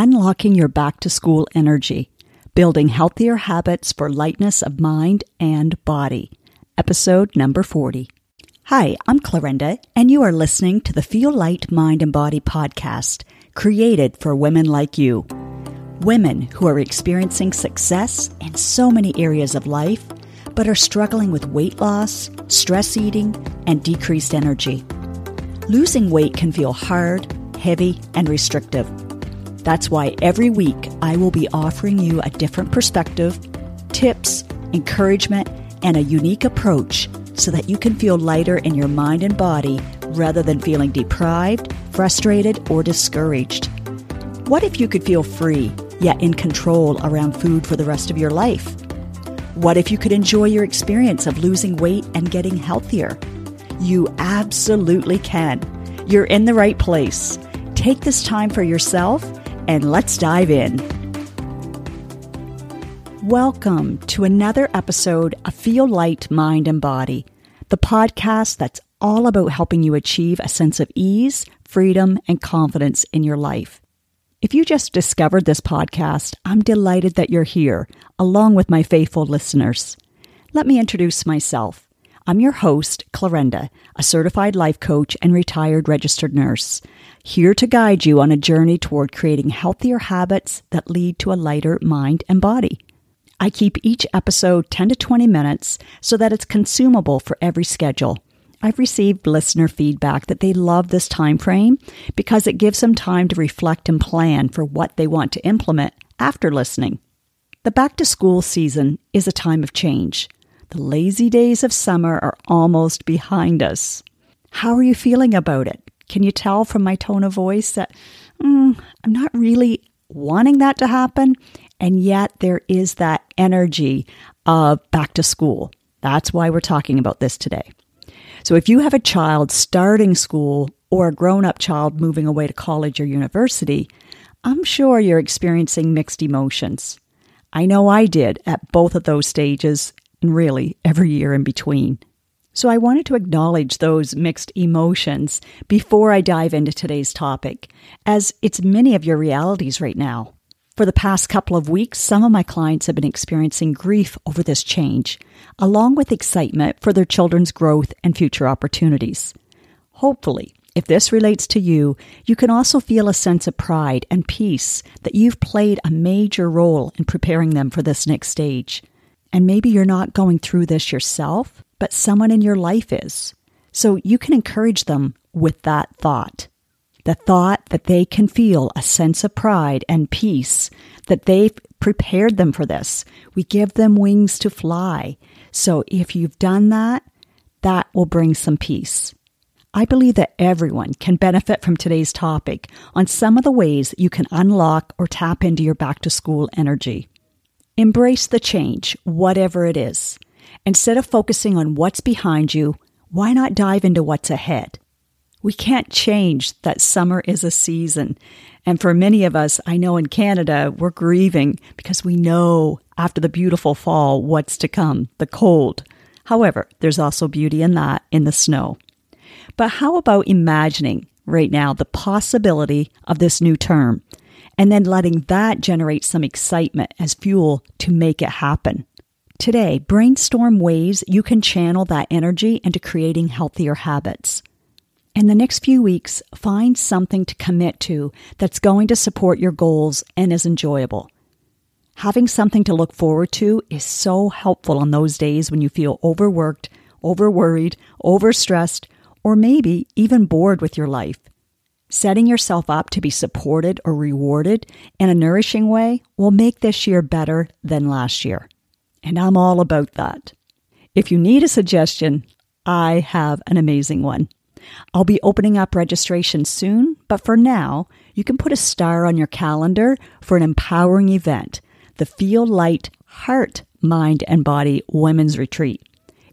Unlocking Your Back to School Energy Building Healthier Habits for Lightness of Mind and Body, episode number 40. Hi, I'm Clarenda, and you are listening to the Feel Light Mind and Body podcast, created for women like you. Women who are experiencing success in so many areas of life, but are struggling with weight loss, stress eating, and decreased energy. Losing weight can feel hard, heavy, and restrictive. That's why every week I will be offering you a different perspective, tips, encouragement, and a unique approach so that you can feel lighter in your mind and body rather than feeling deprived, frustrated, or discouraged. What if you could feel free, yet in control around food for the rest of your life? What if you could enjoy your experience of losing weight and getting healthier? You absolutely can. You're in the right place. Take this time for yourself and let's dive in. Welcome to another episode of Feel Light, Mind, and Body, the podcast that's all about helping you achieve a sense of ease, freedom, and confidence in your life. If you just discovered this podcast, I'm delighted that you're here, along with my faithful listeners. Let me introduce myself. I'm your host, Clarenda, a certified life coach and retired registered nurse, here to guide you on a journey toward creating healthier habits that lead to a lighter mind and body. I keep each episode 10 to 20 minutes so that it's consumable for every schedule. I've received listener feedback that they love this time frame because it gives them time to reflect and plan for what they want to implement after listening. The back to school season is a time of change. The lazy days of summer are almost behind us. How are you feeling about it? Can you tell from my tone of voice that mm, I'm not really wanting that to happen? And yet there is that energy of back to school. That's why we're talking about this today. So if you have a child starting school or a grown up child moving away to college or university, I'm sure you're experiencing mixed emotions. I know I did at both of those stages and really every year in between. So I wanted to acknowledge those mixed emotions before I dive into today's topic, as it's many of your realities right now. For the past couple of weeks, some of my clients have been experiencing grief over this change, along with excitement for their children's growth and future opportunities. Hopefully, if this relates to you, you can also feel a sense of pride and peace that you've played a major role in preparing them for this next stage. And maybe you're not going through this yourself, but someone in your life is. So you can encourage them with that thought. The thought that they can feel a sense of pride and peace, that they've prepared them for this. We give them wings to fly. So if you've done that, that will bring some peace. I believe that everyone can benefit from today's topic on some of the ways you can unlock or tap into your back to school energy. Embrace the change, whatever it is. Instead of focusing on what's behind you, why not dive into what's ahead? We can't change that summer is a season. And for many of us, I know in Canada, we're grieving because we know after the beautiful fall what's to come, the cold. However, there's also beauty in that, in the snow. But how about imagining right now the possibility of this new term and then letting that generate some excitement as fuel to make it happen. Today, brainstorm ways you can channel that energy into creating healthier habits. In the next few weeks, find something to commit to that's going to support your goals and is enjoyable. Having something to look forward to is so helpful on those days when you feel overworked, overworried, overstressed, or maybe even bored with your life. Setting yourself up to be supported or rewarded in a nourishing way will make this year better than last year. And I'm all about that. If you need a suggestion, I have an amazing one. I'll be opening up registration soon, but for now, you can put a star on your calendar for an empowering event, the Feel Light Heart, Mind, and Body Women's Retreat.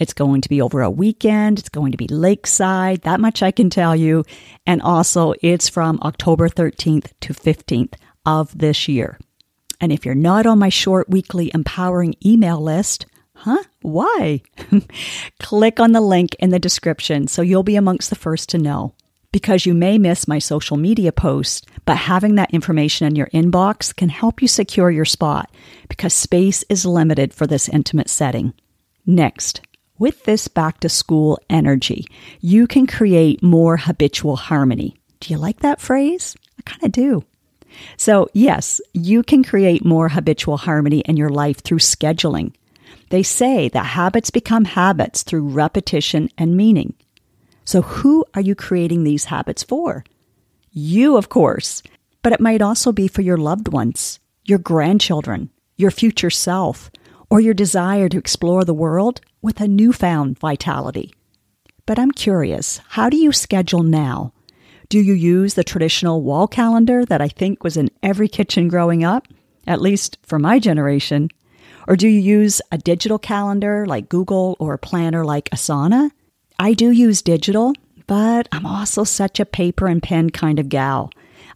It's going to be over a weekend. It's going to be lakeside. That much I can tell you. And also, it's from October 13th to 15th of this year. And if you're not on my short weekly empowering email list, huh? Why? Click on the link in the description so you'll be amongst the first to know. because you may miss my social media post, but having that information in your inbox can help you secure your spot because space is limited for this intimate setting. Next, with this back to school energy, you can create more habitual harmony. Do you like that phrase? I kind of do. So, yes, you can create more habitual harmony in your life through scheduling. They say that habits become habits through repetition and meaning. So, who are you creating these habits for? You, of course, but it might also be for your loved ones, your grandchildren, your future self, or your desire to explore the world with a newfound vitality. But I'm curious, how do you schedule now? Do you use the traditional wall calendar that I think was in every kitchen growing up, at least for my generation? Or do you use a digital calendar like Google or a planner like Asana? I do use digital, but I'm also such a paper and pen kind of gal.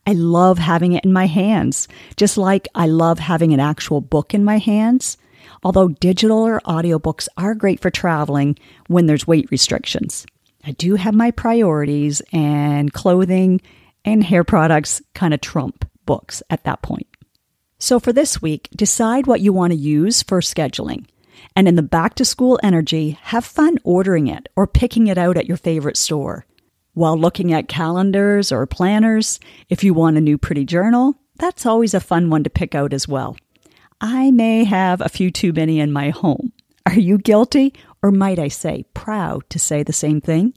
I love having it in my hands, just like I love having an actual book in my hands although digital or audiobooks are great for traveling when there's weight restrictions. I do have my priorities, and clothing and hair products kind of trump books at that point. So for this week, decide what you want to use for scheduling. And in the back to school energy, have fun ordering it or picking it out at your favorite store. While looking at calendars or planners, if you want a new pretty journal, that's always a fun one to pick out as well. I may have a few too many in my home. Are you guilty, or might I say, proud to say the same thing?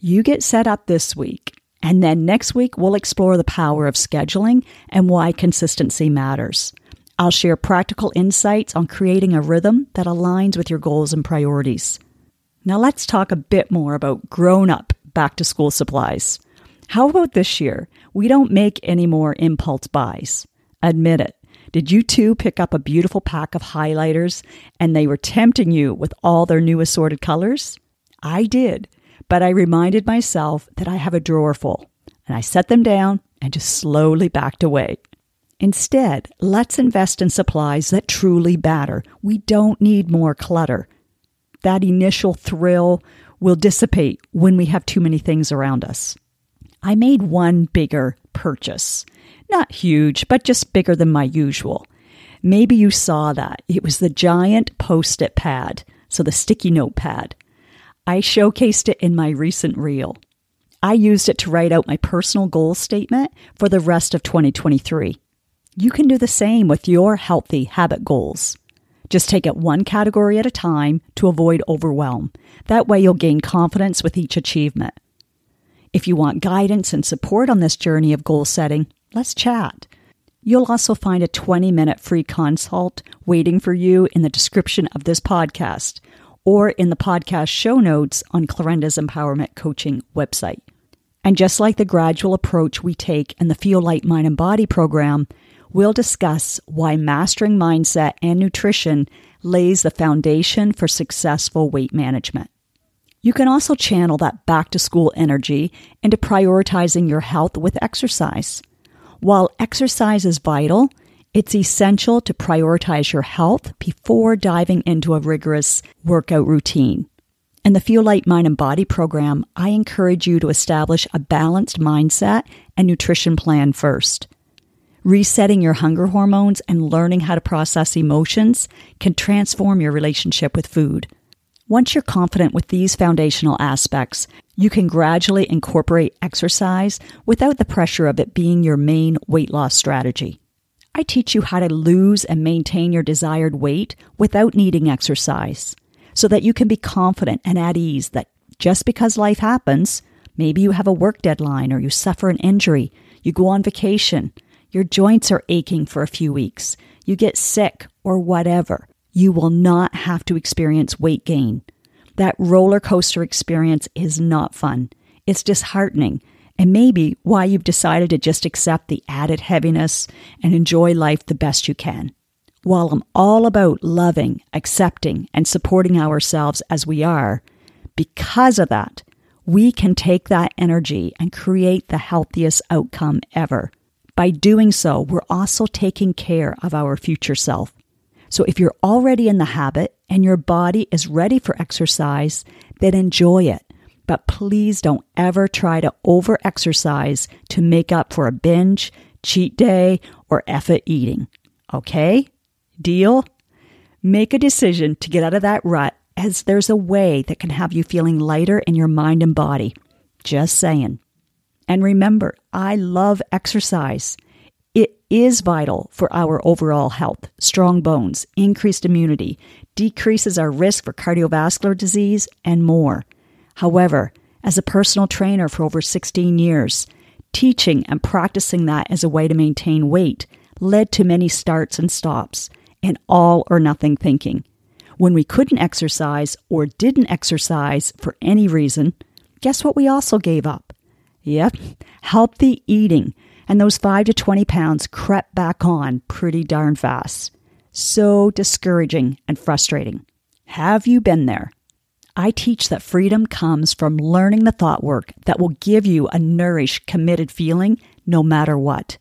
You get set up this week, and then next week we'll explore the power of scheduling and why consistency matters. I'll share practical insights on creating a rhythm that aligns with your goals and priorities. Now let's talk a bit more about grown up back to school supplies. How about this year? We don't make any more impulse buys. Admit it. Did you too pick up a beautiful pack of highlighters and they were tempting you with all their new assorted colors? I did, but I reminded myself that I have a drawer full and I set them down and just slowly backed away. Instead, let's invest in supplies that truly matter. We don't need more clutter. That initial thrill will dissipate when we have too many things around us. I made one bigger purchase not huge, but just bigger than my usual. Maybe you saw that. It was the giant post it pad, so the sticky note pad. I showcased it in my recent reel. I used it to write out my personal goal statement for the rest of 2023. You can do the same with your healthy habit goals. Just take it one category at a time to avoid overwhelm. That way, you'll gain confidence with each achievement. If you want guidance and support on this journey of goal setting, Let's chat. You'll also find a 20 minute free consult waiting for you in the description of this podcast or in the podcast show notes on Clarenda's Empowerment Coaching website. And just like the gradual approach we take in the Feel Light Mind and Body program, we'll discuss why mastering mindset and nutrition lays the foundation for successful weight management. You can also channel that back to school energy into prioritizing your health with exercise. While exercise is vital, it's essential to prioritize your health before diving into a rigorous workout routine. In the Feel Light Mind and Body program, I encourage you to establish a balanced mindset and nutrition plan first. Resetting your hunger hormones and learning how to process emotions can transform your relationship with food. Once you're confident with these foundational aspects, you can gradually incorporate exercise without the pressure of it being your main weight loss strategy. I teach you how to lose and maintain your desired weight without needing exercise so that you can be confident and at ease that just because life happens, maybe you have a work deadline or you suffer an injury, you go on vacation, your joints are aching for a few weeks, you get sick, or whatever you will not have to experience weight gain. That roller coaster experience is not fun. It's disheartening, and maybe why you've decided to just accept the added heaviness and enjoy life the best you can. While I'm all about loving, accepting, and supporting ourselves as we are, because of that, we can take that energy and create the healthiest outcome ever. By doing so, we're also taking care of our future self. So if you're already in the habit and your body is ready for exercise, then enjoy it. but please don't ever try to over exercise to make up for a binge, cheat day, or F-it eating. Okay? Deal? Make a decision to get out of that rut as there's a way that can have you feeling lighter in your mind and body. Just saying. And remember, I love exercise. It is vital for our overall health, strong bones, increased immunity, decreases our risk for cardiovascular disease, and more. However, as a personal trainer for over 16 years, teaching and practicing that as a way to maintain weight led to many starts and stops and all or nothing thinking. When we couldn't exercise or didn't exercise for any reason, guess what we also gave up? Yep, healthy eating. And those 5 to 20 pounds crept back on pretty darn fast. So discouraging and frustrating. Have you been there? I teach that freedom comes from learning the thought work that will give you a nourished, committed feeling no matter what.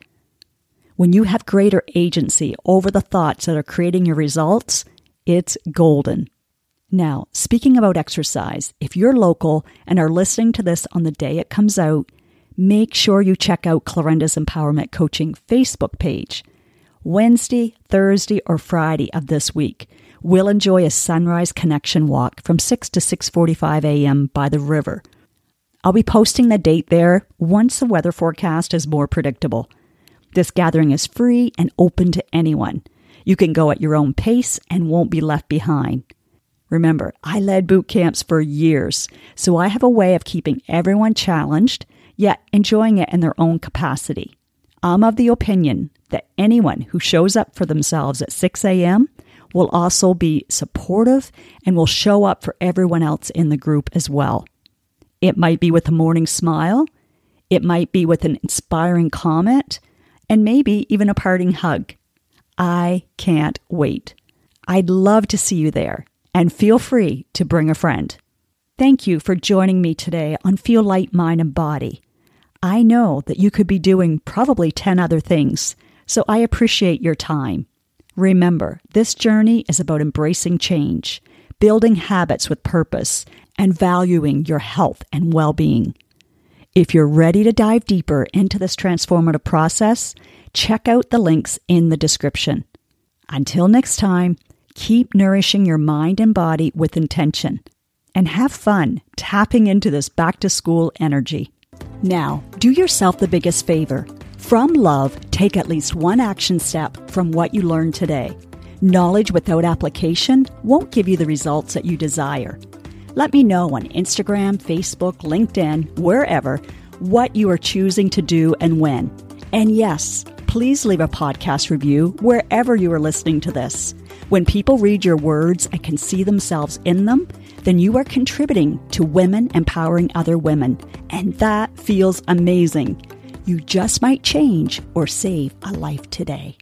When you have greater agency over the thoughts that are creating your results, it's golden. Now, speaking about exercise, if you're local and are listening to this on the day it comes out, make sure you check out Clarinda's Empowerment Coaching Facebook page. Wednesday, Thursday, or Friday of this week, we'll enjoy a sunrise connection walk from 6 to 6:45 a.m. by the river. I'll be posting the date there once the weather forecast is more predictable. This gathering is free and open to anyone. You can go at your own pace and won't be left behind. Remember, I led boot camps for years, so I have a way of keeping everyone challenged, yet enjoying it in their own capacity. I'm of the opinion that anyone who shows up for themselves at 6 a.m will also be supportive and will show up for everyone else in the group as well. It might be with a morning smile, it might be with an inspiring comment, and maybe even a parting hug. I can't wait. I'd love to see you there, and feel free to bring a friend. Thank you for joining me today on Feel Light, Mind, and Body. I know that you could be doing probably 10 other things, so I appreciate your time. Remember, this journey is about embracing change, building habits with purpose, and valuing your health and well being. If you're ready to dive deeper into this transformative process, check out the links in the description. Until next time, keep nourishing your mind and body with intention and have fun tapping into this back to school energy. Now, do yourself the biggest favor from love, take at least one action step from what you learned today. Knowledge without application won't give you the results that you desire. Let me know on Instagram, Facebook, LinkedIn, wherever, what you are choosing to do and when. And yes, please leave a podcast review wherever you are listening to this. When people read your words and can see themselves in them, then you are contributing to women empowering other women. And that feels amazing. You just might change or save a life today.